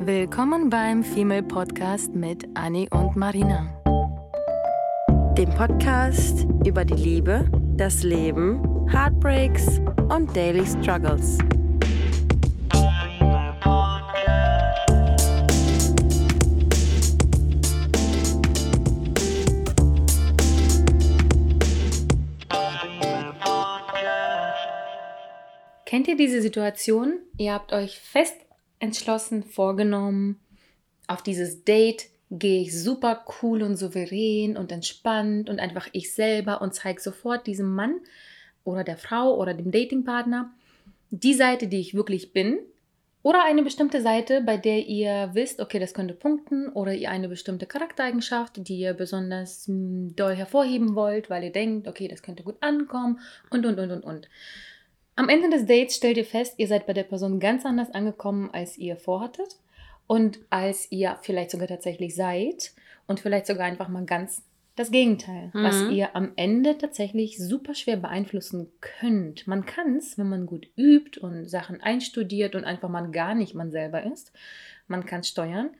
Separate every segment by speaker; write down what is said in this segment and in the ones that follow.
Speaker 1: Willkommen beim Female Podcast mit Annie und Marina.
Speaker 2: Dem Podcast über die Liebe, das Leben, Heartbreaks und Daily Struggles.
Speaker 1: Kennt ihr diese Situation? Ihr habt euch fest entschlossen vorgenommen, auf dieses Date gehe ich super cool und souverän und entspannt und einfach ich selber und zeige sofort diesem Mann oder der Frau oder dem Datingpartner die Seite, die ich wirklich bin. Oder eine bestimmte Seite, bei der ihr wisst, okay, das könnte punkten, oder ihr eine bestimmte Charaktereigenschaft, die ihr besonders hm, doll hervorheben wollt, weil ihr denkt, okay, das könnte gut ankommen und und und und und. Am Ende des Dates stellt ihr fest, ihr seid bei der Person ganz anders angekommen, als ihr vorhattet und als ihr vielleicht sogar tatsächlich seid und vielleicht sogar einfach mal ganz das Gegenteil,
Speaker 2: Mhm.
Speaker 1: was ihr am Ende tatsächlich super schwer beeinflussen könnt. Man kann es, wenn man gut übt und Sachen einstudiert und einfach mal gar nicht man selber ist. Man kann steuern.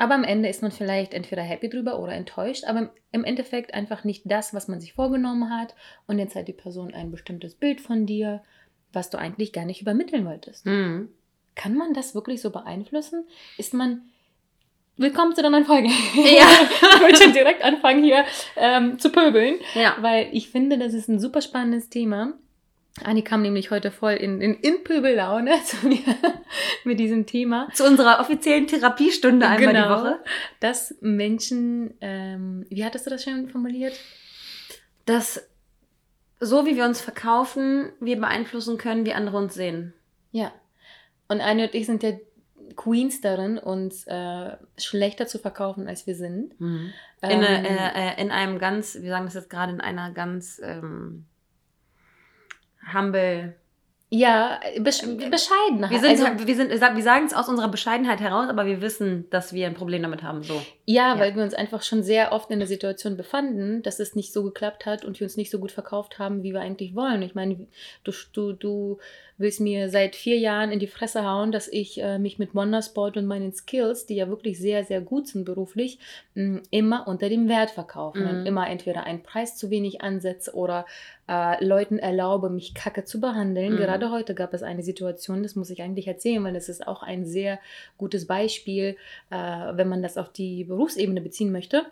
Speaker 1: Aber am Ende ist man vielleicht entweder happy drüber oder enttäuscht, aber im- Endeffekt einfach nicht das, was man sich vorgenommen hat. Und jetzt hat die Person ein bestimmtes Bild von dir, was du eigentlich gar nicht übermitteln wolltest.
Speaker 2: Mhm.
Speaker 1: Kann man das wirklich so beeinflussen? Ist man. Willkommen zu der neuen Folge.
Speaker 2: Ja.
Speaker 1: ich wollte schon direkt anfangen hier ähm, zu pöbeln,
Speaker 2: Ja.
Speaker 1: weil ich finde, das ist ein super spannendes Thema. Anni kam nämlich heute voll in, in, in Pöbellaune zu mir mit diesem Thema.
Speaker 2: Zu unserer offiziellen Therapiestunde einmal die
Speaker 1: Genau.
Speaker 2: Woche.
Speaker 1: Dass Menschen, ähm, wie hattest du das schon formuliert?
Speaker 2: Dass so wie wir uns verkaufen, wir beeinflussen können, wie andere uns sehen.
Speaker 1: Ja. Und Anni und ich sind ja Queens darin, uns äh, schlechter zu verkaufen, als wir sind.
Speaker 2: In,
Speaker 1: Ähm,
Speaker 2: äh, äh, in einem ganz, wir sagen das jetzt gerade, in einer ganz ähm, humble.
Speaker 1: ja, besch bescheiden.
Speaker 2: Wir, sind,
Speaker 1: also,
Speaker 2: wir, sind, wir sagen es aus unserer Bescheidenheit heraus, aber wir wissen, dass wir ein Problem damit haben. So.
Speaker 1: Ja,
Speaker 2: Ja.
Speaker 1: weil wir uns einfach schon sehr oft in der Situation befanden, dass es nicht so geklappt hat und wir uns nicht so gut verkauft haben, wie wir eigentlich wollen. Ich meine, du, du, du willst mir seit vier Jahren in die Fresse hauen, dass ich äh, mich mit Wondersport und meinen Skills, die ja wirklich sehr, sehr gut sind beruflich, mh, immer unter dem Wert verkaufe.
Speaker 2: Mhm.
Speaker 1: Und immer entweder einen Preis zu wenig ansetze oder äh, Leuten erlaube, mich kacke zu behandeln.
Speaker 2: Mhm.
Speaker 1: Gerade heute gab es eine Situation, das muss ich eigentlich erzählen, weil das ist auch ein sehr gutes Beispiel, äh, wenn man das auf die Berufsebene beziehen möchte.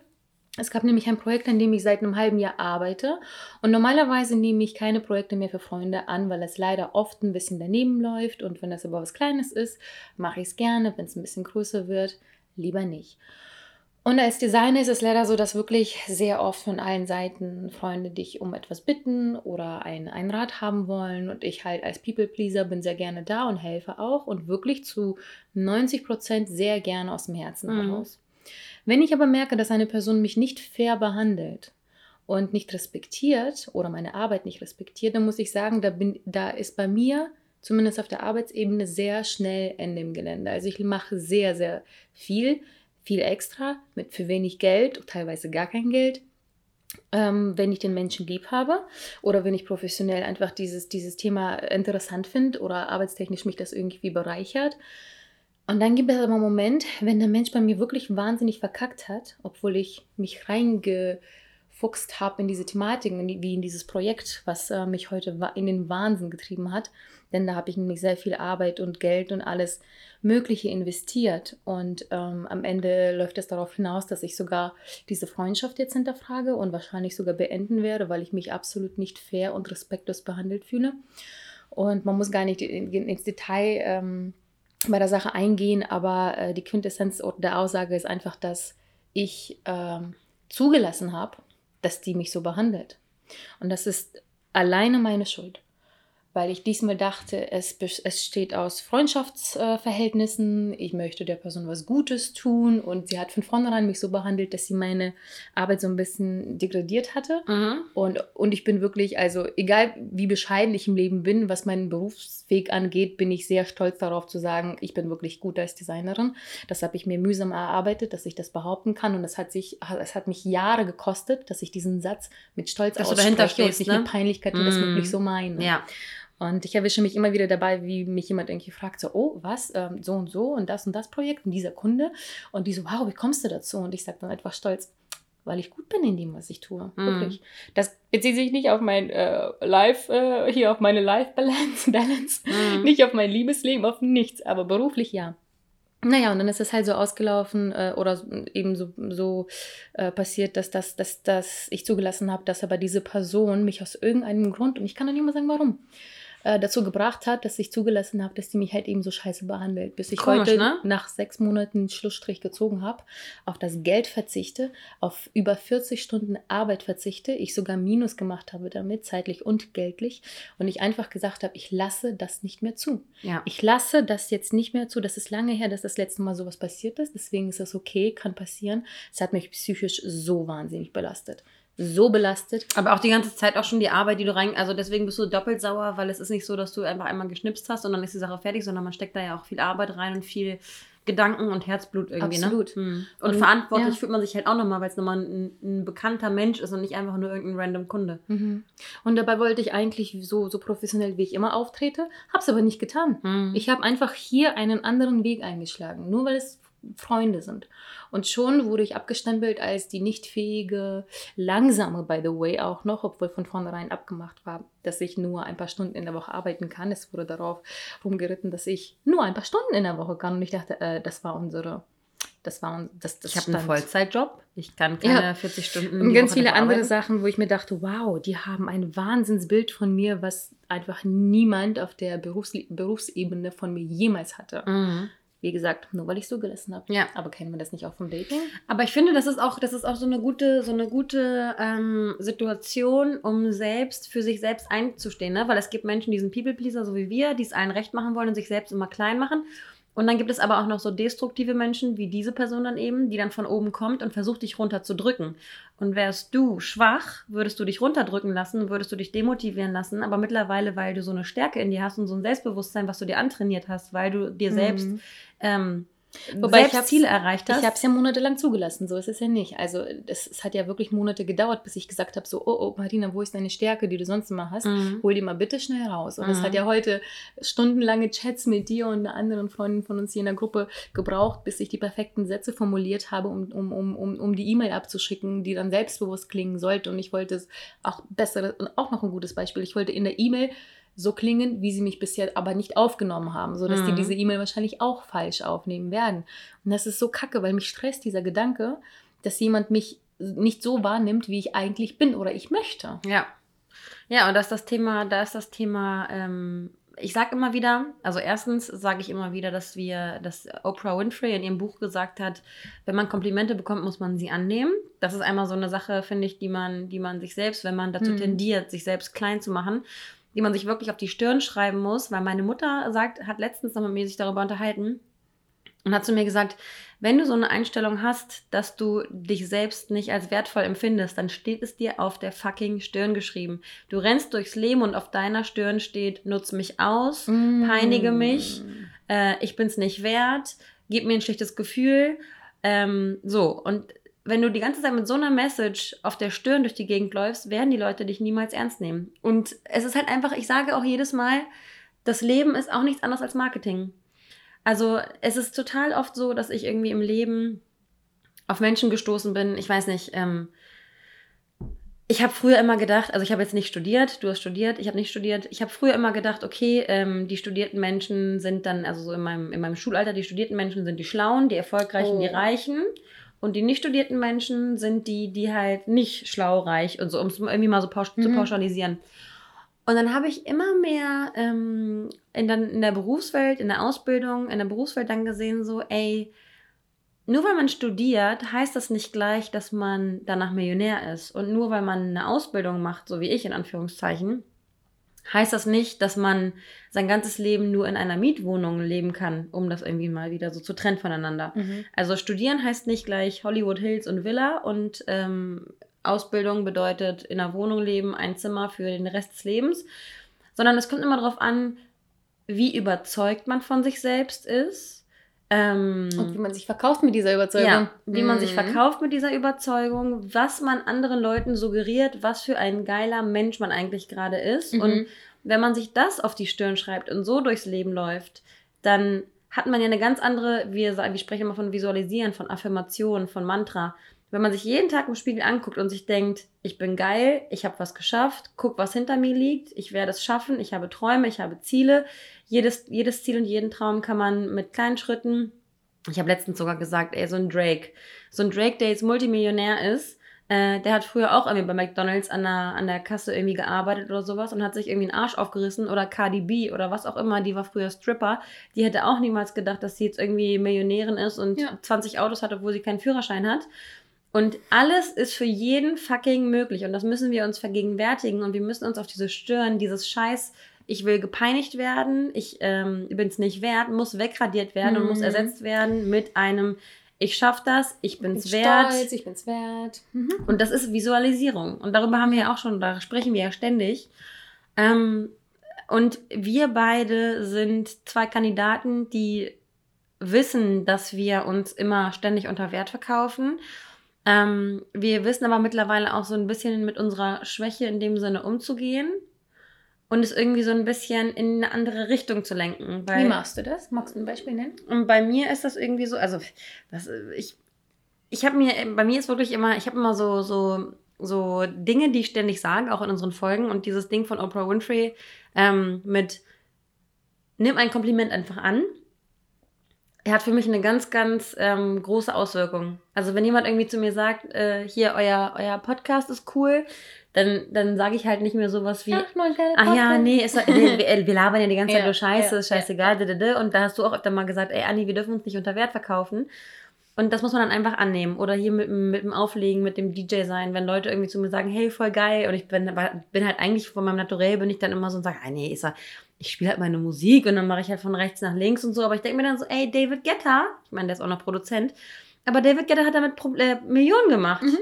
Speaker 1: Es gab nämlich ein Projekt, an dem ich seit einem halben Jahr arbeite. Und normalerweise nehme ich keine Projekte mehr für Freunde an, weil es leider oft ein bisschen daneben läuft. Und wenn das aber was Kleines ist, mache ich es gerne. Wenn es ein bisschen größer wird, lieber nicht. Und als Designer ist es leider so, dass wirklich sehr oft von allen Seiten Freunde dich um etwas bitten oder ein, einen Rat haben wollen. Und ich halt als People-Pleaser bin sehr gerne da und helfe auch und wirklich zu 90 Prozent sehr gerne aus dem Herzen
Speaker 2: Mhm.
Speaker 1: Wenn ich aber merke, dass eine Person mich nicht fair behandelt und nicht respektiert oder meine Arbeit nicht respektiert, dann muss ich sagen, da, bin, da ist bei mir, zumindest auf der Arbeitsebene, sehr schnell Ende im Gelände. Also ich mache sehr, sehr viel, viel extra, mit für wenig Geld, teilweise gar kein Geld. Ähm, wenn ich den Menschen lieb habe oder wenn ich professionell einfach dieses, dieses Thema interessant finde oder arbeitstechnisch mich das irgendwie bereichert. Und dann gibt es aber einen Moment, wenn der Mensch bei mir wirklich wahnsinnig verkackt hat, obwohl ich mich reingefuchst habe in diese Thematiken, wie in dieses Projekt, was äh, mich heute in den Wahnsinn getrieben hat. Denn da habe ich nämlich sehr viel Arbeit und Geld und alles Mögliche investiert. Und ähm, am Ende läuft es darauf hinaus, dass ich sogar diese Freundschaft jetzt hinterfrage und wahrscheinlich sogar beenden werde, weil ich mich absolut nicht fair und respektlos behandelt fühle. Und man muss gar nicht in, in, ins Detail ähm, bei der Sache eingehen, aber äh, die Quintessenz der Aussage ist einfach, dass ich ähm, zugelassen habe, dass die mich so behandelt. Und das ist alleine meine Schuld. Weil ich diesmal dachte, es, es steht aus Freundschaftsverhältnissen, ich möchte der Person was Gutes tun und sie hat von vornherein mich so behandelt, dass sie meine Arbeit so ein bisschen degradiert hatte. Und, und ich bin wirklich, also egal wie bescheiden ich im Leben bin, was meinen Berufsweg angeht, bin ich sehr stolz darauf zu sagen, ich bin wirklich gut als Designerin. Das habe ich mir mühsam erarbeitet, dass ich das behaupten kann. Und es hat, sich, es hat mich Jahre gekostet, dass ich diesen Satz mit Stolz
Speaker 2: Dass du dahinter
Speaker 1: ausspreche und
Speaker 2: stehst,
Speaker 1: nicht
Speaker 2: ne?
Speaker 1: mit Peinlichkeit und das
Speaker 2: Mm.
Speaker 1: wirklich so meine.
Speaker 2: Ja.
Speaker 1: Und ich erwische mich immer wieder dabei, wie mich jemand irgendwie fragt, so, oh, was, ähm, so und so und das und das Projekt und dieser Kunde. Und die so, wow, wie kommst du dazu? Und ich sage dann etwas stolz, weil ich gut bin in dem, was ich tue. Mm. Wirklich. Das bezieht sich nicht auf mein äh, Life, äh, hier auf meine Life-Balance, Balance, mm. nicht auf mein Liebesleben, auf nichts, aber beruflich ja. Naja, und dann ist es halt so ausgelaufen äh, oder eben so, so äh, passiert, dass, das, dass, dass ich zugelassen habe, dass aber diese Person mich aus irgendeinem Grund, und ich kann doch nicht mal sagen, warum, äh, dazu gebracht hat, dass ich zugelassen habe, dass die mich halt eben so scheiße behandelt. Bis ich Komisch, heute ne? nach sechs Monaten einen Schlussstrich gezogen habe, auf das Geld verzichte, auf über 40 Stunden Arbeit verzichte, ich sogar Minus gemacht habe damit, zeitlich und geldlich. Und ich einfach gesagt habe, ich lasse das nicht mehr zu. Ja. Ich lasse das jetzt nicht mehr zu. Das ist lange her, dass das letzte Mal sowas passiert ist. Deswegen ist das okay, kann passieren. Es hat mich psychisch so wahnsinnig belastet so belastet.
Speaker 2: Aber auch die ganze Zeit auch schon die Arbeit, die du rein, also deswegen bist du doppelt sauer, weil es ist nicht so, dass du einfach einmal geschnipst hast und dann ist die Sache fertig, sondern man steckt da ja auch viel Arbeit rein und viel Gedanken und Herzblut irgendwie, ne? Absolut. ne? Hm. Und, und, verantwortlich ja. fühlt man sich halt auch nochmal, weil es nochmal ein, ein, bekannter Mensch ist und nicht einfach nur irgendein random Kunde.
Speaker 1: Mhm. Und dabei wollte ich eigentlich so, so professionell, wie ich immer auftrete, habe es aber nicht getan. Mhm. Ich habe einfach hier einen anderen Weg eingeschlagen, nur weil es Freunde sind. Und schon wurde ich abgestempelt als die nicht fähige, langsame, by the way, auch noch, obwohl von vornherein abgemacht war, dass ich nur ein paar Stunden in der Woche arbeiten kann. Es wurde darauf rumgeritten, dass ich nur ein paar Stunden in der Woche kann. Und ich dachte, äh, das war unsere das war das, das
Speaker 2: Ich habe einen Vollzeitjob. Ich kann keine ja. 40 Stunden.
Speaker 1: Und ganz viele andere Sachen, wo ich mir dachte, wow, die haben ein Wahnsinnsbild von mir, was einfach niemand auf der Berufs Berufsebene von mir jemals hatte. Mhm. Wie gesagt, nur weil ich so gelassen habe. Ja. Aber kennen wir das nicht auch vom Dating?
Speaker 2: Aber ich finde, das ist auch, das ist auch so eine gute, so eine gute ähm, Situation, um selbst für sich selbst einzustehen. Ne? Weil es gibt Menschen, die sind People-Pleaser, so wie wir, die es allen recht machen wollen und sich selbst immer klein machen. Und dann gibt es aber auch noch so destruktive Menschen, wie diese Person dann eben, die dann von oben kommt und versucht, dich runterzudrücken. Und wärst du schwach, würdest du dich runterdrücken lassen, würdest du dich demotivieren lassen. Aber mittlerweile, weil du so eine Stärke in dir hast und so ein Selbstbewusstsein, was du dir antrainiert hast, weil du dir selbst mhm. ähm,
Speaker 1: Wobei selbst ich Ziele erreicht hast. Ich habe es ja monatelang zugelassen, so ist es ja nicht. Also es, hat ja wirklich Monate gedauert, bis ich gesagt habe, so, oh, oh, Martina, wo ist deine Stärke, die du sonst immer hast? Mhm. Hol die mal bitte schnell raus. Und es mhm. hat ja heute stundenlange Chats mit dir und einer anderen Freundin von uns hier in der Gruppe gebraucht, bis ich die perfekten Sätze formuliert habe, um, um, um, um, um die E-Mail abzuschicken, die dann selbstbewusst klingen sollte. Und ich wollte es auch besser, und auch noch ein gutes Beispiel, ich wollte in der E-Mail so klingen, wie sie mich bisher aber nicht aufgenommen haben, sodass mhm. die diese E-Mail wahrscheinlich auch falsch aufnehmen werden. Und das ist so kacke, weil mich stresst dieser Gedanke, dass jemand mich nicht so wahrnimmt, wie ich eigentlich bin oder ich möchte.
Speaker 2: Ja. Ja, und das ist das Thema, da ist das Thema, ähm, ich sage immer wieder, also erstens sage ich immer wieder, dass wir, dass Oprah Winfrey in ihrem Buch gesagt hat, wenn man Komplimente bekommt, muss man sie annehmen. Das ist einmal so eine Sache, finde ich, die man, die man sich selbst, wenn man dazu mhm. tendiert, sich selbst klein zu machen, die man sich wirklich auf die Stirn schreiben muss, weil meine Mutter sagt, hat letztens noch mit mir sich darüber unterhalten und hat zu mir gesagt, wenn du so eine Einstellung hast, dass du dich selbst nicht als wertvoll empfindest, dann steht es dir auf der fucking Stirn geschrieben. Du rennst durchs Leben und auf deiner Stirn steht, nutz mich aus, mm. peinige mich, äh, ich bin's nicht wert, gib mir ein schlechtes Gefühl. Ähm, so, und wenn du die ganze Zeit mit so einer Message auf der Stirn durch die Gegend läufst, werden die Leute dich niemals ernst nehmen. Und es ist halt einfach, ich sage auch jedes Mal, das Leben ist auch nichts anderes als Marketing. Also es ist total oft so, dass ich irgendwie im Leben auf Menschen gestoßen bin. Ich weiß nicht, ähm, ich habe früher immer gedacht, also ich habe jetzt nicht studiert, du hast studiert, ich habe nicht studiert. Ich habe früher immer gedacht, okay, ähm, die studierten Menschen sind dann, also so in meinem, in meinem Schulalter, die studierten Menschen sind die Schlauen, die Erfolgreichen, oh. die Reichen. Und die nicht studierten Menschen sind die, die halt nicht schlau, reich und so, um es irgendwie mal so pausch mhm. zu pauschalisieren. Und dann habe ich immer mehr ähm, in, dann, in der Berufswelt, in der Ausbildung, in der Berufswelt dann gesehen, so, ey, nur weil man studiert, heißt das nicht gleich, dass man danach Millionär ist. Und nur weil man eine Ausbildung macht, so wie ich in Anführungszeichen, heißt das nicht, dass man sein ganzes Leben nur in einer Mietwohnung leben kann, um das irgendwie mal wieder so zu trennen voneinander. Mhm. Also studieren heißt nicht gleich Hollywood Hills und Villa und ähm, Ausbildung bedeutet in einer Wohnung leben, ein Zimmer für den Rest des Lebens, sondern es kommt immer darauf an, wie überzeugt man von sich selbst ist
Speaker 1: ähm, und wie man sich verkauft mit dieser Überzeugung. Ja,
Speaker 2: wie mhm. man sich mhm. verkauft mit dieser Überzeugung, was man anderen Leuten suggeriert, was für ein geiler Mensch man eigentlich gerade ist. Mhm. Und wenn man sich das auf die Stirn schreibt und so durchs Leben läuft, dann hat man ja eine ganz andere, wir, wir sprechen immer von Visualisieren, von Affirmation, von Mantra. Wenn man sich jeden Tag im Spiegel anguckt und sich denkt, ich bin geil, ich habe was geschafft, guck, was hinter mir liegt, ich werde es schaffen, ich habe Träume, ich habe Ziele. Jedes, jedes Ziel und jeden Traum kann man mit kleinen Schritten. Ich habe letztens sogar gesagt, ey, so ein Drake. So ein Drake, der jetzt Multimillionär ist, äh, der hat früher auch irgendwie bei McDonalds an der, an der Kasse irgendwie gearbeitet oder sowas und hat sich irgendwie einen Arsch aufgerissen oder Cardi B oder was auch immer, die war früher Stripper. Die hätte auch niemals gedacht, dass sie jetzt irgendwie Millionärin ist und ja. 20 Autos hat, obwohl sie keinen Führerschein hat. Und alles ist für jeden fucking möglich. Und das müssen wir uns vergegenwärtigen. Und wir müssen uns auf diese Stirn, dieses Scheiß, ich will gepeinigt werden, ich ähm, bin es nicht wert, muss wegradiert werden mhm. und muss mhm. ersetzt werden mit einem ich schaffe das, ich bin's ich bin wert. Stolz,
Speaker 1: ich bin's wert. Mhm.
Speaker 2: Und das ist Visualisierung. Und darüber haben wir ja auch schon, da sprechen wir ja ständig. Ähm, und wir beide sind zwei Kandidaten, die wissen, dass wir uns immer ständig unter Wert verkaufen. Ähm, wir wissen aber mittlerweile auch so ein bisschen mit unserer Schwäche in dem Sinne umzugehen und es irgendwie so ein bisschen in eine andere Richtung zu lenken.
Speaker 1: Wie machst du das? Magst du ein Beispiel nennen?
Speaker 2: Und bei mir ist das irgendwie so, also das, ich, ich habe mir, bei mir ist wirklich immer, ich habe immer so, so, so Dinge, die ich ständig sage, auch in unseren Folgen und dieses Ding von Oprah Winfrey ähm, mit nimm ein Kompliment einfach an. Er hat für mich eine ganz, ganz ähm, große Auswirkung. Also wenn jemand irgendwie zu mir sagt, äh, hier, euer, euer Podcast ist cool, dann, dann sage ich halt nicht mehr sowas wie, ach, ach ja, nee, ist, nee wir, wir, labern ja die ganze Zeit ja, nur Scheiße, ja, ist scheißegal, ja. und da hast du auch öfter mal gesagt, ey Anni, wir dürfen uns nicht unter Wert verkaufen. Und das muss man dann einfach annehmen. Oder hier mit, mit dem Auflegen, mit dem DJ sein, wenn Leute irgendwie zu mir sagen, hey, voll geil. Und ich bin, bin halt eigentlich von meinem Naturell, bin ich dann immer so und sage, ah nee, ist er, ich spiele halt meine Musik und dann mache ich halt von rechts nach links und so. Aber ich denke mir dann so, ey, David Guetta, ich meine, der ist auch noch Produzent, aber David Guetta hat damit Pro äh, Millionen gemacht. Mhm.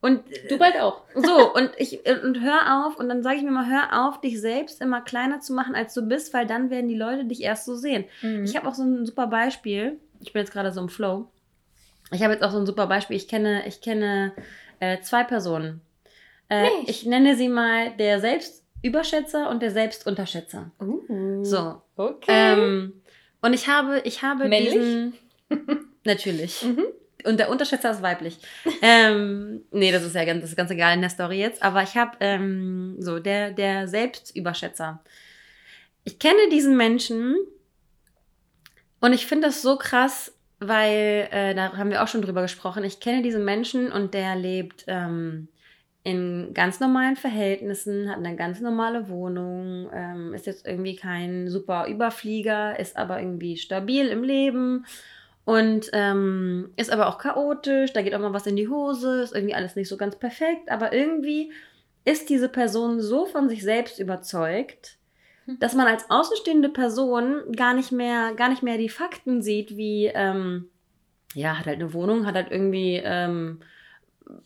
Speaker 2: Und
Speaker 1: du bald auch.
Speaker 2: So, und ich und hör auf, und dann sage ich mir mal, hör auf, dich selbst immer kleiner zu machen, als du bist, weil dann werden die Leute dich erst so sehen. Mhm. Ich habe auch so ein super Beispiel. Ich bin jetzt gerade so im Flow. Ich habe jetzt auch so ein super Beispiel. Ich kenne, ich kenne äh, zwei Personen. Äh, ich nenne sie mal der Selbstüberschätzer und der Selbstunterschätzer. Uh, so. Okay. Ähm, und ich habe, ich habe Männlich? diesen. Natürlich. Mhm. Und der Unterschätzer ist weiblich. ähm, nee, das ist ja ganz, das ist ganz egal in der Story jetzt. Aber ich habe ähm, so der, der Selbstüberschätzer. Ich kenne diesen Menschen und ich finde das so krass, weil äh, da haben wir auch schon drüber gesprochen. Ich kenne diesen Menschen und der lebt ähm, in ganz normalen Verhältnissen, hat eine ganz normale Wohnung, ähm, ist jetzt irgendwie kein super Überflieger, ist aber irgendwie stabil im Leben und ähm, ist aber auch chaotisch, da geht auch mal was in die Hose, ist irgendwie alles nicht so ganz perfekt, aber irgendwie ist diese Person so von sich selbst überzeugt, hm. dass man als außenstehende Person gar nicht mehr, gar nicht mehr die Fakten sieht, wie, ähm, ja, hat halt eine Wohnung, hat halt irgendwie, ähm,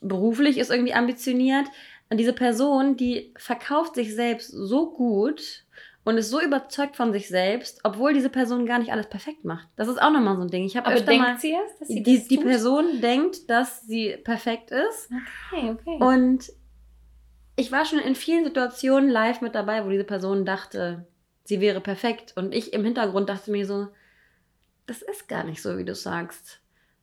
Speaker 2: beruflich ist irgendwie ambitioniert. Und diese Person, die verkauft sich selbst so gut und ist so überzeugt von sich selbst, obwohl diese Person gar nicht alles perfekt macht. Das ist auch nochmal so ein Ding. Ich habe öfter denkt mal, sie es, dass sie die, das die Person denkt, dass sie perfekt ist. Okay, okay. Und ich war schon in vielen Situationen live mit dabei, wo diese Person dachte, sie wäre perfekt. Und ich im Hintergrund dachte mir so, das ist gar nicht so, wie du sagst.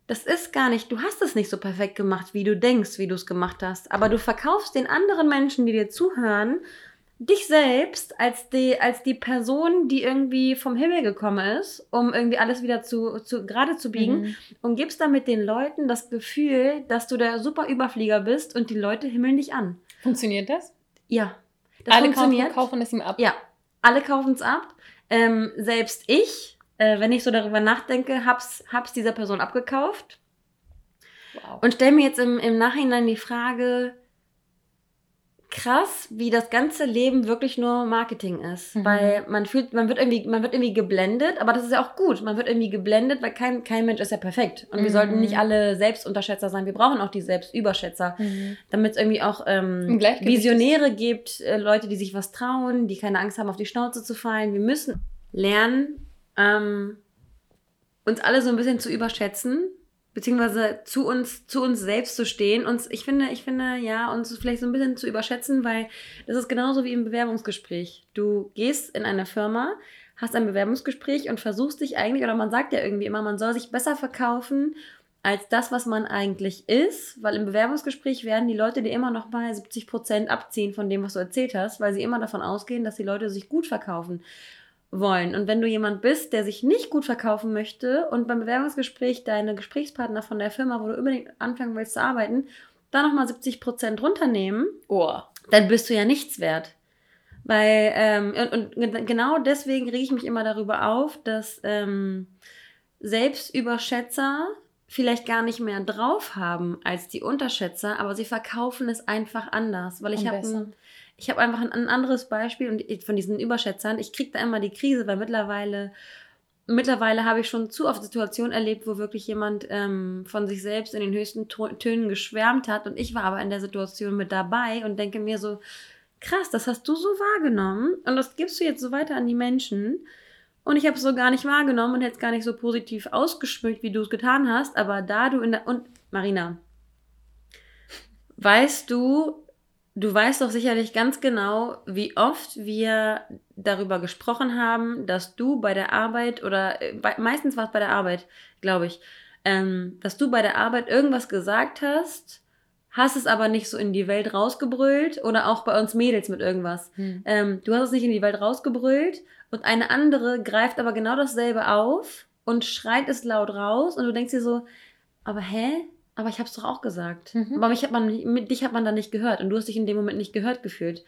Speaker 2: Das ist gar nicht, du hast es nicht so perfekt gemacht, wie du denkst, wie du es gemacht hast. Aber du verkaufst den anderen Menschen, die dir zuhören, dich selbst als die, als die Person, die irgendwie vom Himmel gekommen ist, um irgendwie alles wieder zu, zu gerade zu biegen mhm. und gibst damit den Leuten das Gefühl, dass du der super Überflieger bist und die Leute himmeln dich an.
Speaker 1: Funktioniert das?
Speaker 2: Ja.
Speaker 1: Das alle funktioniert. kaufen es ihm ab.
Speaker 2: Ja, alle kaufen es ab. Ähm, selbst ich, äh, wenn ich so darüber nachdenke, hab's, hab's dieser Person abgekauft. Wow. Und stell mir jetzt im, im Nachhinein die Frage, krass, wie das ganze Leben wirklich nur Marketing ist. Mhm. Weil man fühlt, man wird irgendwie, man wird irgendwie geblendet, aber das ist ja auch gut. Man wird irgendwie geblendet, weil kein, kein Mensch ist ja perfekt. Und mhm. wir sollten nicht alle Selbstunterschätzer sein. Wir brauchen auch die Selbstüberschätzer, mhm. damit es irgendwie auch ähm, Visionäre gibt, äh, Leute, die sich was trauen, die keine Angst haben, auf die Schnauze zu fallen. Wir müssen lernen, ähm, uns alle so ein bisschen zu überschätzen beziehungsweise zu uns, zu uns selbst zu stehen. Uns, ich finde, ich finde, ja, uns vielleicht so ein bisschen zu überschätzen, weil das ist genauso wie im Bewerbungsgespräch. Du gehst in eine Firma, hast ein Bewerbungsgespräch und versuchst dich eigentlich, oder man sagt ja irgendwie immer, man soll sich besser verkaufen als das, was man eigentlich ist, weil im Bewerbungsgespräch werden die Leute dir immer noch mal 70 Prozent abziehen von dem, was du erzählt hast, weil sie immer davon ausgehen, dass die Leute sich gut verkaufen wollen. Und wenn du jemand bist, der sich nicht gut verkaufen möchte und beim Bewerbungsgespräch deine Gesprächspartner von der Firma, wo du unbedingt anfangen willst zu arbeiten, da nochmal 70 Prozent runternehmen,
Speaker 1: Oh.
Speaker 2: dann bist du ja nichts wert. Weil, ähm, und, und genau deswegen rege ich mich immer darüber auf, dass ähm, Selbstüberschätzer vielleicht gar nicht mehr drauf haben als die Unterschätzer, aber sie verkaufen es einfach anders. Weil ich habe ich habe einfach ein, anderes Beispiel und von diesen Überschätzern. Ich kriege da immer die Krise, weil mittlerweile mittlerweile habe ich schon zu oft Situationen erlebt, wo wirklich jemand ähm, von sich selbst in den höchsten Tönen geschwärmt hat. Und ich war aber in der Situation mit dabei und denke mir so, krass, das hast du so wahrgenommen und das gibst du jetzt so weiter an die Menschen. Und ich habe es so gar nicht wahrgenommen und hätte es gar nicht so positiv ausgeschmückt, wie du es getan hast, aber da du in der... Und Marina, weißt du, du weißt doch sicherlich ganz genau, wie oft wir darüber gesprochen haben, dass du bei der Arbeit oder äh, bei, meistens war es bei der Arbeit, glaube ich, ähm, dass du bei der Arbeit irgendwas gesagt hast, hast es aber nicht so in die Welt rausgebrüllt oder auch bei uns Mädels mit irgendwas.
Speaker 1: Hm.
Speaker 2: Ähm, du hast es nicht in die Welt rausgebrüllt und eine andere greift aber genau dasselbe auf und schreit es laut raus und du denkst dir so, aber hä? Aber ich habe es doch auch gesagt.
Speaker 1: Mhm.
Speaker 2: Aber mich hat man, mit dich hat man dann nicht gehört und du hast dich in dem Moment nicht gehört gefühlt.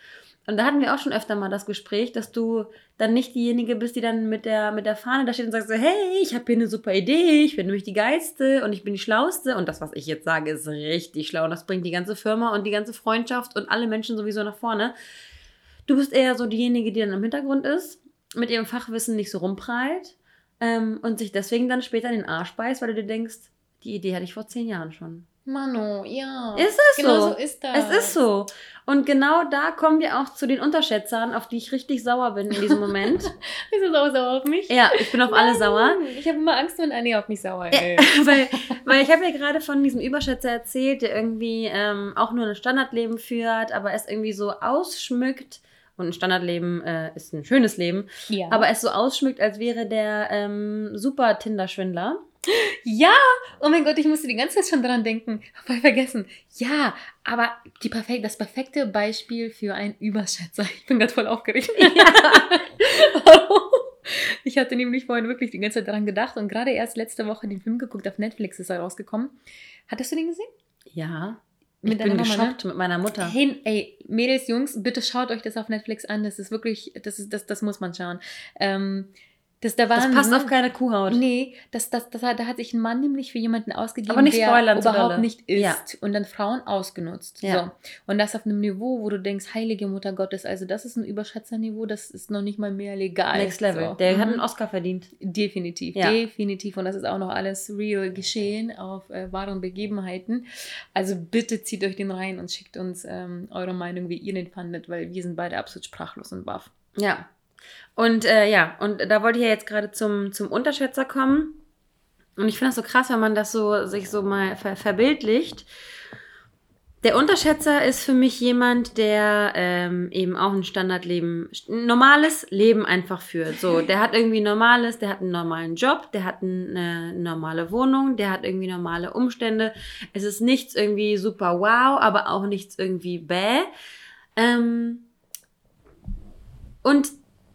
Speaker 2: Und da hatten wir auch schon öfter mal das Gespräch, dass du dann nicht diejenige bist, die dann mit der, mit der Fahne da steht und sagt so, hey, ich habe hier eine super Idee, ich bin nämlich die Geilste und ich bin die Schlauste. Und das, was ich jetzt sage, ist richtig schlau. Und das bringt die ganze Firma und die ganze Freundschaft und alle Menschen sowieso nach vorne. Du bist eher so diejenige, die dann im Hintergrund ist, mit ihrem Fachwissen nicht so rumprallt ähm, und sich deswegen dann später in den Arsch beißt, weil du dir denkst, die Idee hatte ich vor zehn Jahren schon.
Speaker 1: Mano, ja.
Speaker 2: Ist es
Speaker 1: genau
Speaker 2: so?
Speaker 1: so ist das.
Speaker 2: Es ist so. Und genau da kommen wir auch zu den Unterschätzern, auf die ich richtig sauer bin in diesem Moment.
Speaker 1: Bist du sauer, sauer auf mich?
Speaker 2: ja, ich bin auf alle sauer.
Speaker 1: Ich habe immer Angst, wenn Annie auf mich sauer
Speaker 2: Ja,
Speaker 1: ist.
Speaker 2: weil, weil ich habe ja gerade von diesem Überschätzer erzählt, der irgendwie ähm, auch nur ein Standardleben führt, aber es irgendwie so ausschmückt. Und ein Standardleben äh, ist ein schönes Leben,
Speaker 1: Ja.
Speaker 2: aber es so ausschmückt, als wäre der ähm, super Tinder-Schwindler.
Speaker 1: Ja, oh mein Gott, ich musste die ganze Zeit schon dran denken. Voll vergessen. Ja, aber die perfek das perfekte Beispiel für einen Überschätzer. Ich bin gerade voll aufgeregt. Ich hatte nämlich vorhin wirklich die ganze Zeit daran gedacht und gerade erst letzte Woche den Film geguckt, auf Netflix ist er rausgekommen. Hattest du den gesehen?
Speaker 2: Ja.
Speaker 1: Mit
Speaker 2: ich bin
Speaker 1: Mama, ne?
Speaker 2: geschockt mit meiner Mutter.
Speaker 1: Hey, ey, Mädels, Jungs, bitte schaut euch das auf Netflix an. Das ist wirklich, das ist, das, das muss man schauen. Ähm, das, da
Speaker 2: Das
Speaker 1: waren,
Speaker 2: passt auf keine Kuhhaut.
Speaker 1: Nee, das, das, das, hat- da hat sich ein Mann nämlich für jemanden ausgegeben,
Speaker 2: Aber nicht
Speaker 1: der überhaupt
Speaker 2: dolle.
Speaker 1: nicht ist
Speaker 2: Ja.
Speaker 1: und dann Frauen ausgenutzt.
Speaker 2: Ja.
Speaker 1: So. Und das auf einem Niveau, wo du denkst, heilige Mutter Gottes, also das ist ein Überschätzerniveau, das ist noch nicht mal mehr legal.
Speaker 2: Next Level.
Speaker 1: So.
Speaker 2: Der hat
Speaker 1: Mhm.
Speaker 2: einen Oscar verdient.
Speaker 1: Definitiv,
Speaker 2: Ja.
Speaker 1: definitiv. Und das ist auch noch alles real geschehen auf äh, wahren Begebenheiten. Also bitte zieht euch den rein und schickt uns ähm, eure Meinung, wie ihr den fandet, weil wir sind beide absolut sprachlos und baff.
Speaker 2: Ja. Und äh, ja, und da wollte ich ja jetzt gerade zum, zum Unterschätzer kommen. Und ich finde das so krass, wenn man das so sich so mal ver verbildlicht. Der Unterschätzer ist für mich jemand, der ähm, eben auch ein Standardleben, ein normales Leben einfach führt. So, der hat irgendwie normales, der hat einen normalen Job, der hat eine normale Wohnung, der hat irgendwie normale Umstände. Es ist nichts irgendwie super wow, aber auch nichts irgendwie bäh. Ähm, und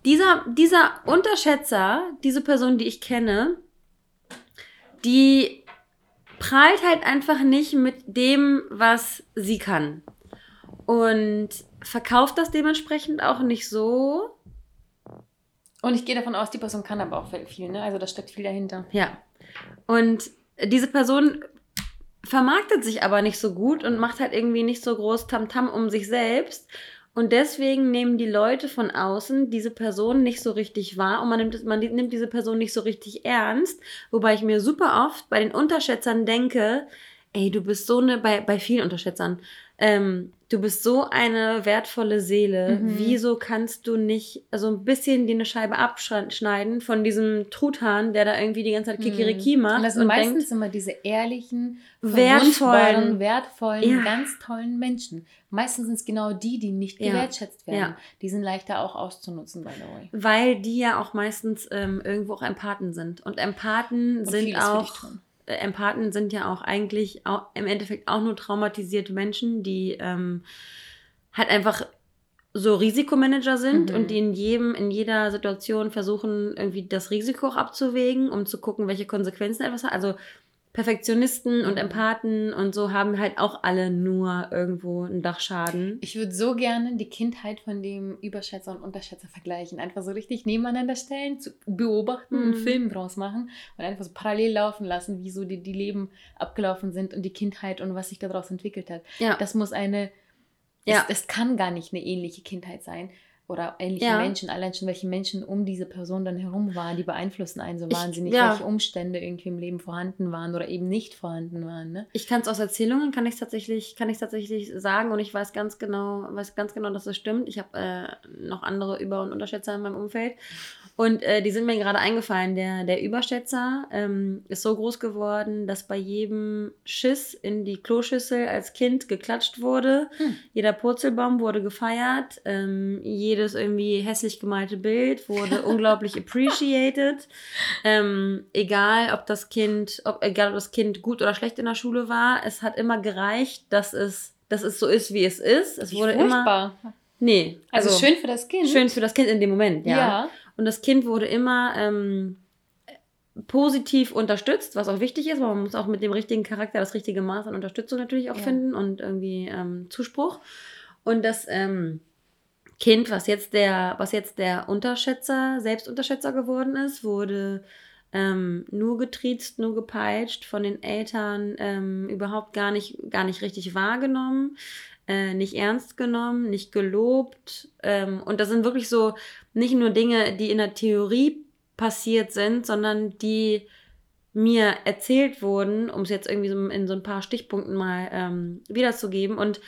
Speaker 2: dieser, dieser Unterschätzer, diese Person, die ich kenne, die prahlt halt einfach nicht mit dem, was sie kann. Und verkauft das dementsprechend auch nicht so.
Speaker 1: Und ich gehe davon aus, die Person kann aber auch viel, ne? Also da steckt viel dahinter.
Speaker 2: Ja. Und diese Person vermarktet sich aber nicht so gut und macht halt irgendwie nicht so groß Tamtam um sich selbst. Und deswegen nehmen die Leute von außen diese Person nicht so richtig wahr und man nimmt, man nimmt diese Person nicht so richtig ernst. Wobei ich mir super oft bei den Unterschätzern denke, ey, du bist so eine, bei, bei vielen Unterschätzern, ähm, du bist so eine wertvolle Seele. Mhm. Wieso kannst du nicht so ein bisschen dir eine Scheibe abschneiden von diesem Truthahn, der da irgendwie die ganze Zeit Kikiriki mhm. macht?
Speaker 1: Und das sind und meistens denkt, immer diese ehrlichen, wertvollen, wertvollen, ja. ganz tollen Menschen. Meistens sind es genau die, die nicht gewertschätzt werden. Ja. Die sind leichter auch auszunutzen, by the way.
Speaker 2: Weil die ja auch meistens ähm, irgendwo auch Empathen sind. Und Empathen und sind auch Empathen sind ja auch eigentlich auch, im Endeffekt auch nur traumatisierte Menschen, die ähm, halt einfach so Risikomanager sind mhm. und die in jedem, in jeder Situation versuchen, irgendwie das Risiko auch abzuwägen, um zu gucken, welche Konsequenzen etwas hat. Also Perfektionisten und Empathen und so haben halt auch alle nur irgendwo einen Dachschaden.
Speaker 1: Ich würde so gerne die Kindheit von dem Überschätzer und Unterschätzer vergleichen. Einfach so richtig nebeneinander stellen, zu beobachten, mhm. einen Film draus machen und einfach so parallel laufen lassen, wie so die, die Leben abgelaufen sind und die Kindheit und was sich daraus entwickelt hat. Ja. Das muss eine. Ja. Es, es kann gar nicht eine ähnliche Kindheit sein oder ähnliche ja. Menschen, allein schon welche Menschen um diese Person dann herum waren, die beeinflussen einen so wahnsinnig, ich, ja. welche Umstände irgendwie im Leben vorhanden waren oder eben nicht vorhanden waren. Ne?
Speaker 2: Ich kann es aus Erzählungen, kann ich tatsächlich, kann ich tatsächlich sagen und ich weiß ganz genau, weiß ganz genau, dass das stimmt. Ich habe äh, noch andere Über- und Unterschätzer in meinem Umfeld und äh, die sind mir gerade eingefallen. Der, der Überschätzer ähm, ist so groß geworden, dass bei jedem Schiss in die Kloschüssel als Kind geklatscht wurde. Hm. Jeder Purzelbaum wurde gefeiert. Ähm, jedes irgendwie hässlich gemalte Bild wurde unglaublich appreciated. Ähm, egal, ob das Kind, ob, egal ob das Kind gut oder schlecht in der Schule war, es hat immer gereicht, dass es, dass es so ist, wie es ist. Es wurde furchtbar. immer. Nee.
Speaker 1: Also, also, schön für das Kind.
Speaker 2: Schön für das Kind in dem Moment, ja. ja. Und das Kind wurde immer ähm, positiv unterstützt, was auch wichtig ist, weil man muss auch mit dem richtigen Charakter das richtige Maß an Unterstützung natürlich auch ja. finden und irgendwie ähm, Zuspruch. Und das ähm, Kind, was jetzt der, was jetzt der Unterschätzer, Selbstunterschätzer geworden ist, wurde ähm, nur getriezt, nur gepeitscht, von den Eltern ähm, überhaupt gar nicht, gar nicht richtig wahrgenommen äh, nicht ernst genommen, nicht gelobt. Ähm, und das sind wirklich so nicht nur Dinge, die in der Theorie passiert sind, sondern die mir erzählt wurden, um es jetzt irgendwie so in so ein paar Stichpunkten mal ähm, wiederzugeben. Und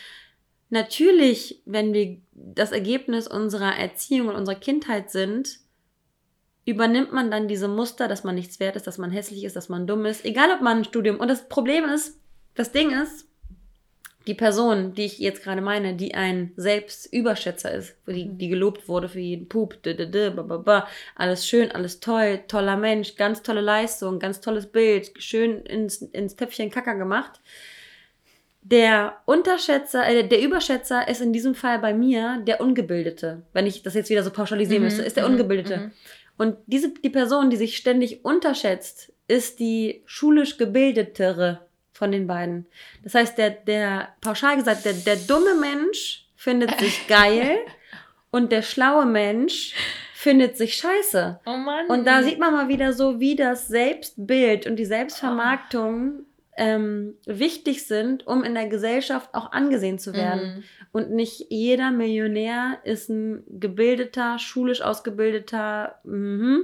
Speaker 2: natürlich, wenn wir das Ergebnis unserer Erziehung und unserer Kindheit sind, übernimmt man dann diese Muster, dass man nichts wert ist, dass man hässlich ist, dass man dumm ist, egal ob man ein Studium. Und das Problem ist, das Ding ist, die Person, die ich jetzt gerade meine, die ein Selbstüberschätzer ist, die, mhm. die gelobt wurde für jeden Pup, d -d -d, ba -ba -ba, alles schön, alles toll, toller Mensch, ganz tolle Leistung, ganz tolles Bild, schön ins, ins Töpfchen Kacker gemacht. Der Unterschätzer, äh, der Überschätzer ist in diesem Fall bei mir der Ungebildete. Wenn ich das jetzt wieder so pauschalisieren mhm. müsste, ist der mhm. Ungebildete. Mhm. Und diese, die Person, die sich ständig unterschätzt, ist die schulisch gebildetere von den beiden. Das heißt, der, der pauschal gesagt, der, der dumme Mensch findet sich geil und der schlaue Mensch findet sich scheiße. Oh Mann. Und da sieht man mal wieder so, wie das Selbstbild und die Selbstvermarktung ähm, wichtig sind, um in der Gesellschaft auch angesehen zu werden. Mhm. Und nicht jeder Millionär ist ein gebildeter, schulisch ausgebildeter, mh,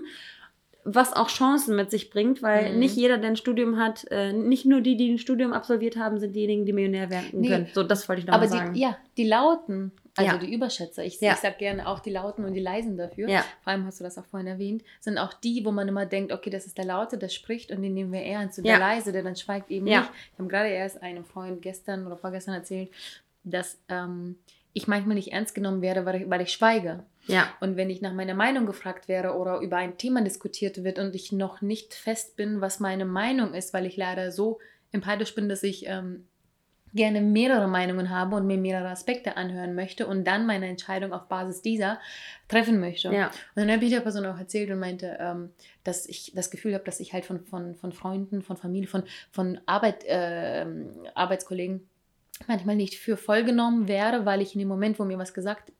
Speaker 2: was auch Chancen mit sich bringt, weil mhm. nicht jeder, der ein Studium hat, äh, nicht nur die, die ein Studium absolviert haben, sind diejenigen, die Millionär werden nee. können. So, das wollte ich noch
Speaker 1: Aber
Speaker 2: mal sagen.
Speaker 1: Die, ja, die Lauten, also ja. die Überschätzer, ich, ja. ich sage gerne auch die Lauten und die Leisen dafür, ja. vor allem hast du das auch vorhin erwähnt, sind auch die, wo man immer denkt, okay, das ist der Laute, der spricht und den nehmen wir ernst. Und der Leise, der dann schweigt eben nicht. Ich habe gerade erst einem Freund gestern oder vorgestern erzählt, dass ähm, ich manchmal nicht ernst genommen werde, weil ich, weil ich schweige. Ja. Und wenn ich nach meiner Meinung gefragt wäre oder über ein Thema diskutiert wird und ich noch nicht fest bin, was meine Meinung ist, weil ich leider so empathisch bin, dass ich ähm, gerne mehrere Meinungen habe und mir mehrere Aspekte anhören möchte und dann meine Entscheidung auf Basis dieser treffen möchte. Ja. Und dann habe ich der Person auch erzählt und meinte, ähm, dass ich das Gefühl habe, dass ich halt von, von, von Freunden, von Familie, von, von Arbeit, äh, Arbeitskollegen manchmal nicht für voll genommen werde, weil ich in dem Moment, wo mir was gesagt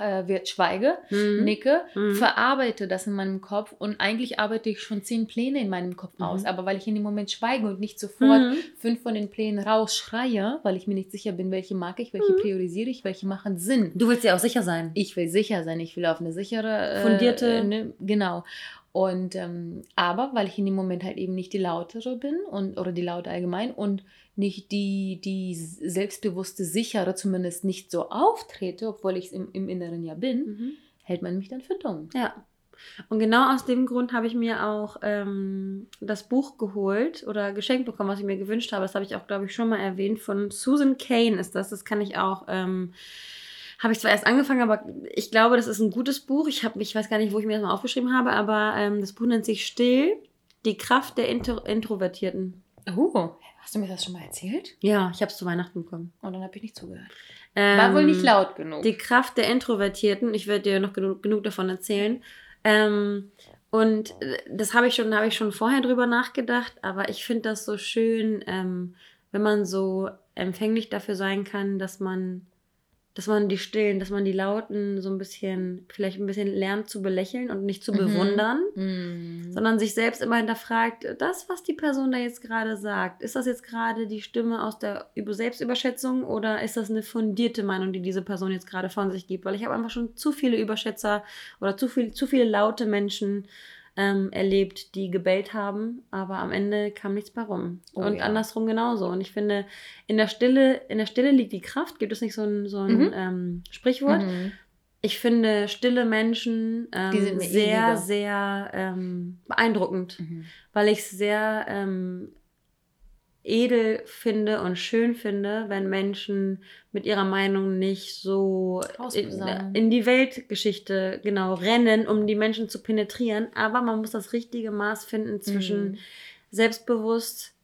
Speaker 1: äh, wird, schweige, mhm. nicke, mhm. verarbeite das in meinem Kopf und eigentlich arbeite ich schon zehn Pläne in meinem Kopf mhm. aus, aber weil ich in dem Moment schweige und nicht sofort mhm. fünf von den Plänen rausschreie, weil ich mir nicht sicher bin, welche mag ich, welche mhm. priorisiere ich, welche machen Sinn.
Speaker 2: Du willst ja auch sicher sein.
Speaker 1: Ich will sicher sein, ich will auf eine sichere,
Speaker 2: fundierte,
Speaker 1: äh, ne, genau. Und ähm, aber weil ich in dem Moment halt eben nicht die lautere bin und oder die laute allgemein und nicht die, die selbstbewusste, sichere zumindest nicht so auftrete, obwohl ich es im, im Inneren ja bin, mhm. hält man mich dann für dumm.
Speaker 2: Ja. Und genau aus dem Grund habe ich mir auch ähm, das Buch geholt oder geschenkt bekommen, was ich mir gewünscht habe. Das habe ich auch, glaube ich, schon mal erwähnt. Von Susan Kane ist das. Das kann ich auch. Ähm, habe ich zwar erst angefangen, aber ich glaube, das ist ein gutes Buch. Ich, hab, ich weiß gar nicht, wo ich mir das mal aufgeschrieben habe, aber ähm, das Buch nennt sich Still, die Kraft der Intro Introvertierten.
Speaker 1: Oh, hast du mir das schon mal erzählt?
Speaker 2: Ja, ich habe es zu Weihnachten bekommen.
Speaker 1: Und oh, dann habe ich nicht zugehört. War wohl nicht ähm, laut genug.
Speaker 2: Die Kraft der Introvertierten, ich werde dir noch genug, genug davon erzählen. Ähm, und äh, das habe ich schon, habe ich schon vorher drüber nachgedacht, aber ich finde das so schön, ähm, wenn man so empfänglich dafür sein kann, dass man dass man die Stillen, dass man die Lauten so ein bisschen, vielleicht ein bisschen lernt zu belächeln und nicht zu mhm. bewundern, mhm. sondern sich selbst immer hinterfragt, das, was die Person da jetzt gerade sagt, ist das jetzt gerade die Stimme aus der Selbstüberschätzung oder ist das eine fundierte Meinung, die diese Person jetzt gerade von sich gibt? Weil ich habe einfach schon zu viele Überschätzer oder zu, viel, zu viele laute Menschen ähm, erlebt, die gebellt haben, aber am Ende kam nichts bei rum. Oh, und ja. andersrum genauso. Und ich finde, in der Stille, in der Stille liegt die Kraft. Gibt es nicht so ein, so ein mhm. ähm, Sprichwort? Mhm. Ich finde stille Menschen ähm, sehr, sehr ähm, beeindruckend, mhm. weil ich es sehr ähm, edel finde und schön finde, wenn Menschen mit ihrer Meinung nicht so in, in, die Weltgeschichte genau rennen, um die Menschen zu penetrieren. Aber man muss das richtige Maß finden zwischen mhm. selbstbewusst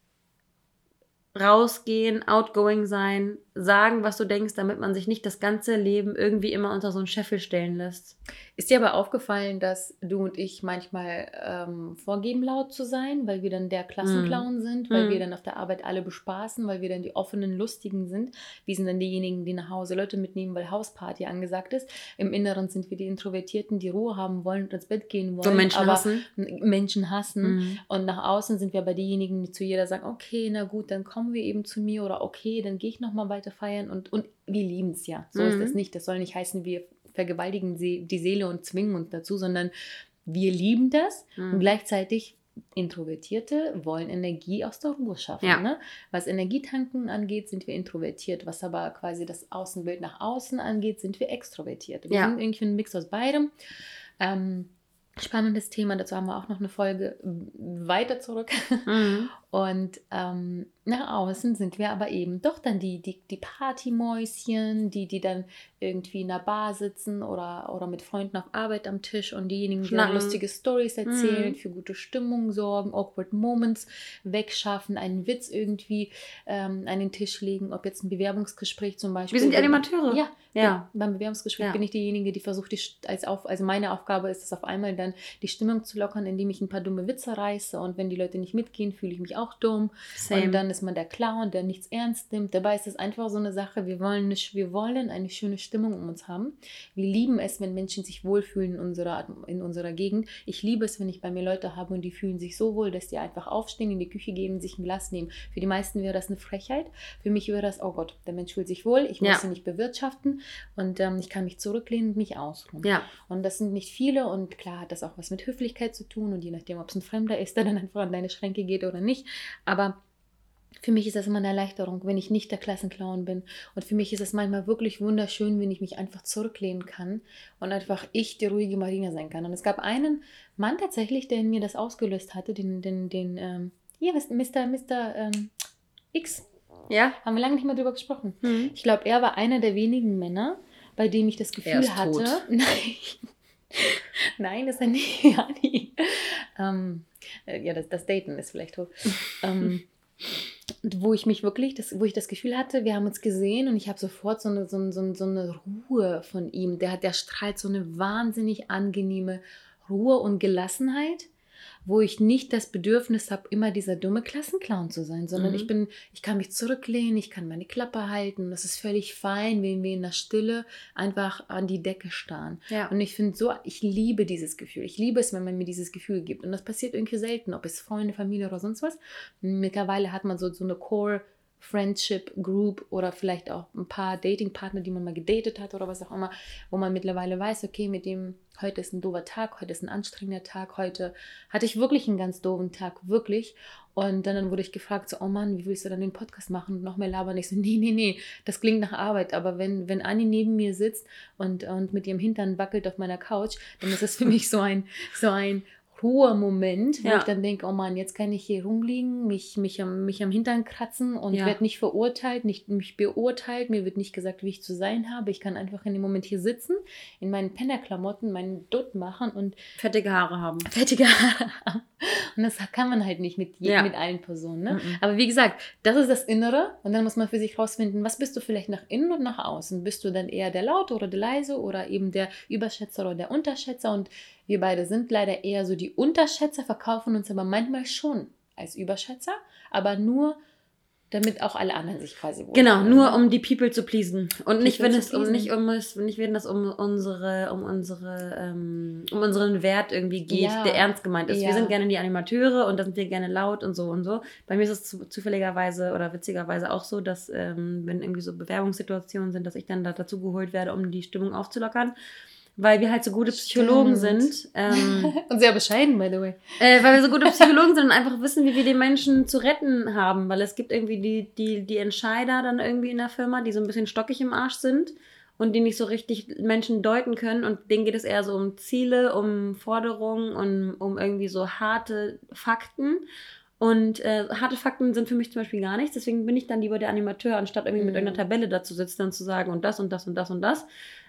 Speaker 2: rausgehen, outgoing sein, sagen, was du denkst, damit man sich nicht das ganze Leben irgendwie immer unter so einen Scheffel stellen lässt.
Speaker 1: Ist dir aber aufgefallen, dass du und ich manchmal ähm, vorgeben, laut zu sein, weil wir dann der Klassenclown mm. sind, weil mm. wir dann auf der Arbeit alle bespaßen, weil wir dann die offenen, lustigen sind. Wir sind dann diejenigen, die nach Hause Leute mitnehmen, weil Hausparty angesagt ist. Im Inneren sind wir die Introvertierten, die Ruhe haben wollen und ins Bett gehen wollen. So
Speaker 2: Menschen hassen.
Speaker 1: Menschen hassen. Mm. Und nach außen sind wir aber diejenigen, die zu jeder sagen, okay, na gut, dann kommen wir eben zu mir oder okay, dann gehe ich nochmal weiter feiern und, und wir lieben es ja. So ist es nicht. Das soll nicht heißen, wir vergewaltigen die Seele und zwingen uns dazu, sondern wir lieben das mhm. und gleichzeitig Introvertierte wollen Energie aus der Ruhe schaffen. Ja. Ne? Was Energietanken angeht, sind wir introvertiert. Was aber quasi das Außenbild nach außen angeht, sind wir extrovertiert. Wir ja. sind irgendwie ein Mix aus beidem. Ähm, spannendes Thema, dazu haben wir auch noch eine Folge weiter zurück. Mhm. Und ähm, nach außen sind wir aber eben doch dann die, die, die Partymäuschen, die, die dann irgendwie in der Bar sitzen oder, oder mit Freunden auf Arbeit am Tisch und diejenigen, die dann lustige Stories erzählen, mhm. für gute Stimmung sorgen, awkward Moments wegschaffen, einen Witz irgendwie ähm, an den Tisch legen, ob jetzt ein Bewerbungsgespräch zum Beispiel.
Speaker 2: Wir sind die Animateure.
Speaker 1: Ja, ja. beim Bewerbungsgespräch ja. bin ich diejenige, die versucht, die, als auf, also meine Aufgabe ist es auf einmal dann die Stimmung zu lockern, indem ich ein paar dumme Witze reiße und wenn die Leute nicht mitgehen, fühle ich mich auch dumm. Same. Und dann ist man der Clown, der nichts ernst nimmt. Dabei ist es einfach so eine Sache, wir wollen, nicht, wir wollen eine schöne Stimmung um uns haben. Wir lieben es, wenn Menschen sich wohlfühlen in unserer, in unserer Gegend. Ich liebe es, wenn ich bei mir Leute habe und die fühlen sich so wohl, dass die einfach aufstehen, in die Küche gehen, sich ein Glas nehmen. Für die meisten wäre das eine Frechheit. Für mich wäre das, oh Gott, der Mensch fühlt sich wohl, ich muss ja. ihn nicht bewirtschaften und ähm, ich kann mich zurücklehnen und mich ausruhen. Ja. Und das sind nicht viele und klar hat das auch was mit Höflichkeit zu tun und je nachdem, ob es ein Fremder ist, der dann einfach an deine Schränke geht oder nicht. Aber für mich ist das immer eine Erleichterung, wenn ich nicht der Klassenclown bin. Und für mich ist es manchmal wirklich wunderschön, wenn ich mich einfach zurücklehnen kann und einfach ich die ruhige Marina sein kann. Und es gab einen Mann tatsächlich, der in mir das ausgelöst hatte, den, den, den, ähm, ja, Mr. Mr. Ähm, X. Ja. Haben wir lange nicht mehr drüber gesprochen. Mhm. Ich glaube, er war einer der wenigen Männer, bei dem ich das Gefühl hatte. Tot. Nein. Nein, ist er nicht. ja, nie. Ähm, äh, ja, das, das Daten ist vielleicht tot. ähm, wo ich mich wirklich, das, wo ich das Gefühl hatte, wir haben uns gesehen und ich habe sofort so eine, so, so, so eine Ruhe von ihm. Der, der strahlt so eine wahnsinnig angenehme Ruhe und Gelassenheit wo ich nicht das Bedürfnis habe, immer dieser dumme Klassenclown zu sein, sondern mhm. ich bin, ich kann mich zurücklehnen, ich kann meine Klappe halten. Das ist völlig fein, wenn wir in der Stille einfach an die Decke starren. Ja. Und ich finde so, ich liebe dieses Gefühl. Ich liebe es, wenn man mir dieses Gefühl gibt. Und das passiert irgendwie selten, ob es Freunde, Familie oder sonst was. Mittlerweile hat man so, so eine Core- Friendship Group oder vielleicht auch ein paar Datingpartner, die man mal gedatet hat oder was auch immer, wo man mittlerweile weiß, okay, mit dem heute ist ein doofer Tag, heute ist ein anstrengender Tag, heute hatte ich wirklich einen ganz doofen Tag, wirklich. Und dann, dann wurde ich gefragt, so, oh Mann, wie willst du dann den Podcast machen und noch mehr labern? Ich so, nee, nee, nee, das klingt nach Arbeit. Aber wenn, wenn Anni neben mir sitzt und, und mit ihrem Hintern wackelt auf meiner Couch, dann ist das für mich so ein, so ein Ruhemoment, wo
Speaker 2: Ja.
Speaker 1: ich dann denke, oh Mann, jetzt kann ich hier rumliegen, mich, mich, am, mich am Hintern kratzen und
Speaker 2: Ja.
Speaker 1: werde nicht verurteilt, nicht mich beurteilt, mir wird nicht gesagt, wie ich zu sein habe. Ich kann einfach in dem Moment hier sitzen, in meinen Pennerklamotten, meinen Dutt machen und
Speaker 2: Fettige Haare haben.
Speaker 1: fettige Haare haben. Und das kann man halt nicht mit,
Speaker 2: Ja.
Speaker 1: mit allen Personen. Ne?
Speaker 2: Mhm.
Speaker 1: Aber wie gesagt, das ist das Innere und dann muss man für sich rausfinden, was bist du vielleicht nach innen und nach außen? Bist du dann eher der Laute oder der Leise oder eben der Überschätzer oder der Unterschätzer? Und wir beide sind leider eher so die Unterschätzer, verkaufen uns aber manchmal schon als Überschätzer, aber nur damit auch alle anderen sich quasi wohlfühlen.
Speaker 2: Genau, nur um die People zu pleasen. Und nicht,
Speaker 1: People
Speaker 2: wenn
Speaker 1: zu
Speaker 2: es um nicht um es, nicht wenn es um unsere, um unsere, ähm, um unseren Wert irgendwie geht,
Speaker 1: Ja.
Speaker 2: der ernst gemeint ist.
Speaker 1: Ja.
Speaker 2: Wir sind gerne die Animateure und da sind wir gerne laut und so und so. Bei mir ist es zu, zufälligerweise oder witzigerweise auch so, dass ähm, wenn irgendwie so Bewerbungssituationen sind, dass ich dann da dazu geholt werde, um die Stimmung aufzulockern. Weil wir halt so gute Psychologen
Speaker 1: Stimmt.
Speaker 2: sind. Ähm,
Speaker 1: Und sehr bescheiden, by the way.
Speaker 2: äh, weil wir so gute Psychologen sind und einfach wissen, wie wir den Menschen zu retten haben. Weil es gibt irgendwie die, die, die Entscheider dann irgendwie in der Firma, die so ein bisschen stockig im Arsch sind und die nicht so richtig Menschen deuten können. Und denen geht es eher so um Ziele, um Forderungen und um irgendwie so harte Fakten. Und äh, harte Fakten sind für mich zum Beispiel gar nichts. Deswegen bin ich dann lieber der Animateur, anstatt irgendwie mit
Speaker 1: Mhm.
Speaker 2: irgendeiner Tabelle da zu sitzen und zu sagen und das und das und das und das.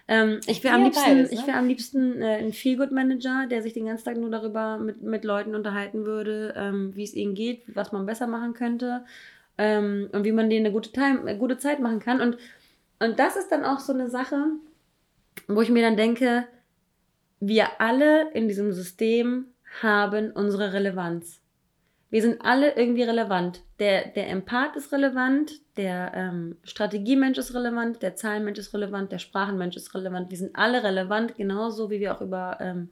Speaker 2: Ähm, ich wäre am liebsten,
Speaker 1: beides,
Speaker 2: ich
Speaker 1: ne?
Speaker 2: wäre am liebsten äh, ein Feelgood-Manager, der sich den ganzen Tag nur darüber mit, mit Leuten unterhalten würde, ähm, wie es ihnen geht, was man besser machen könnte ähm, und wie man denen eine gute, Time, eine gute Zeit machen kann. Und, und das ist dann auch so eine Sache, wo ich mir dann denke, wir alle in diesem System haben unsere Relevanz. Wir sind alle irgendwie relevant. Der, der Empath ist relevant, der ähm, Strategiemensch ist relevant, der Zahlenmensch ist relevant, der Sprachenmensch ist relevant. Wir sind alle relevant, genauso wie wir auch über ähm,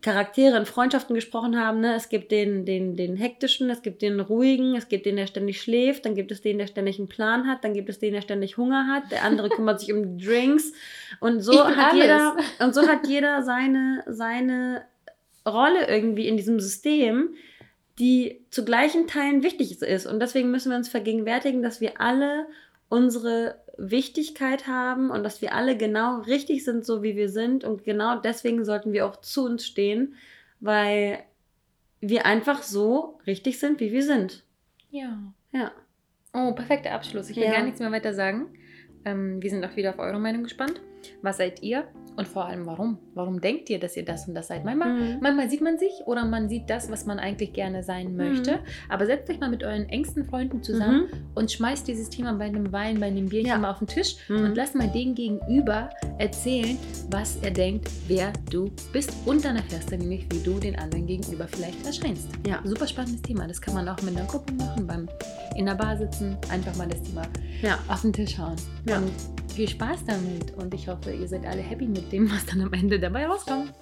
Speaker 2: Charaktere in Freundschaften gesprochen haben. Ne? Es gibt den, den, den hektischen, es gibt den ruhigen, es gibt den, der ständig schläft, dann gibt es den, der ständig einen Plan hat, dann gibt es den, der ständig Hunger hat, der andere kümmert sich um Drinks und so hat
Speaker 1: alles.
Speaker 2: jeder und so hat jeder seine, seine Rolle irgendwie in diesem System, die zu gleichen Teilen wichtig ist. Und deswegen müssen wir uns vergegenwärtigen, dass wir alle unsere Wichtigkeit haben und dass wir alle genau richtig sind, so wie wir sind. Und genau deswegen sollten wir auch zu uns stehen, weil wir einfach so richtig sind, wie wir sind.
Speaker 1: Ja.
Speaker 2: Ja.
Speaker 1: Oh, perfekter Abschluss. Ich will
Speaker 2: Ja.
Speaker 1: gar nichts mehr weiter sagen. Ähm, wir sind auch wieder auf eure Meinung gespannt. Was seid ihr? Und vor allem, warum? Warum denkt ihr, dass ihr das und das seid? Manchmal,
Speaker 2: Mhm.
Speaker 1: manchmal sieht man sich oder man sieht das, was man eigentlich gerne sein möchte.
Speaker 2: Mhm.
Speaker 1: Aber setzt euch mal mit euren engsten Freunden zusammen und schmeißt dieses Thema bei einem Wein, bei einem Bierchen
Speaker 2: Ja.
Speaker 1: mal auf den Tisch
Speaker 2: Mhm.
Speaker 1: und lasst mal den gegenüber erzählen, was er denkt, wer du bist. Und dann erfährst du nämlich, wie du den anderen gegenüber vielleicht erscheinst.
Speaker 2: Ja.
Speaker 1: Super spannendes Thema. Das kann man auch mit einer Gruppe machen, beim in der Bar sitzen, einfach mal das Thema
Speaker 2: Ja.
Speaker 1: auf den Tisch hauen.
Speaker 2: Ja.
Speaker 1: Und viel Spaß damit. Und ich hoffe, ihr seid alle happy mit dem, was dann am Ende dabei rauskommt.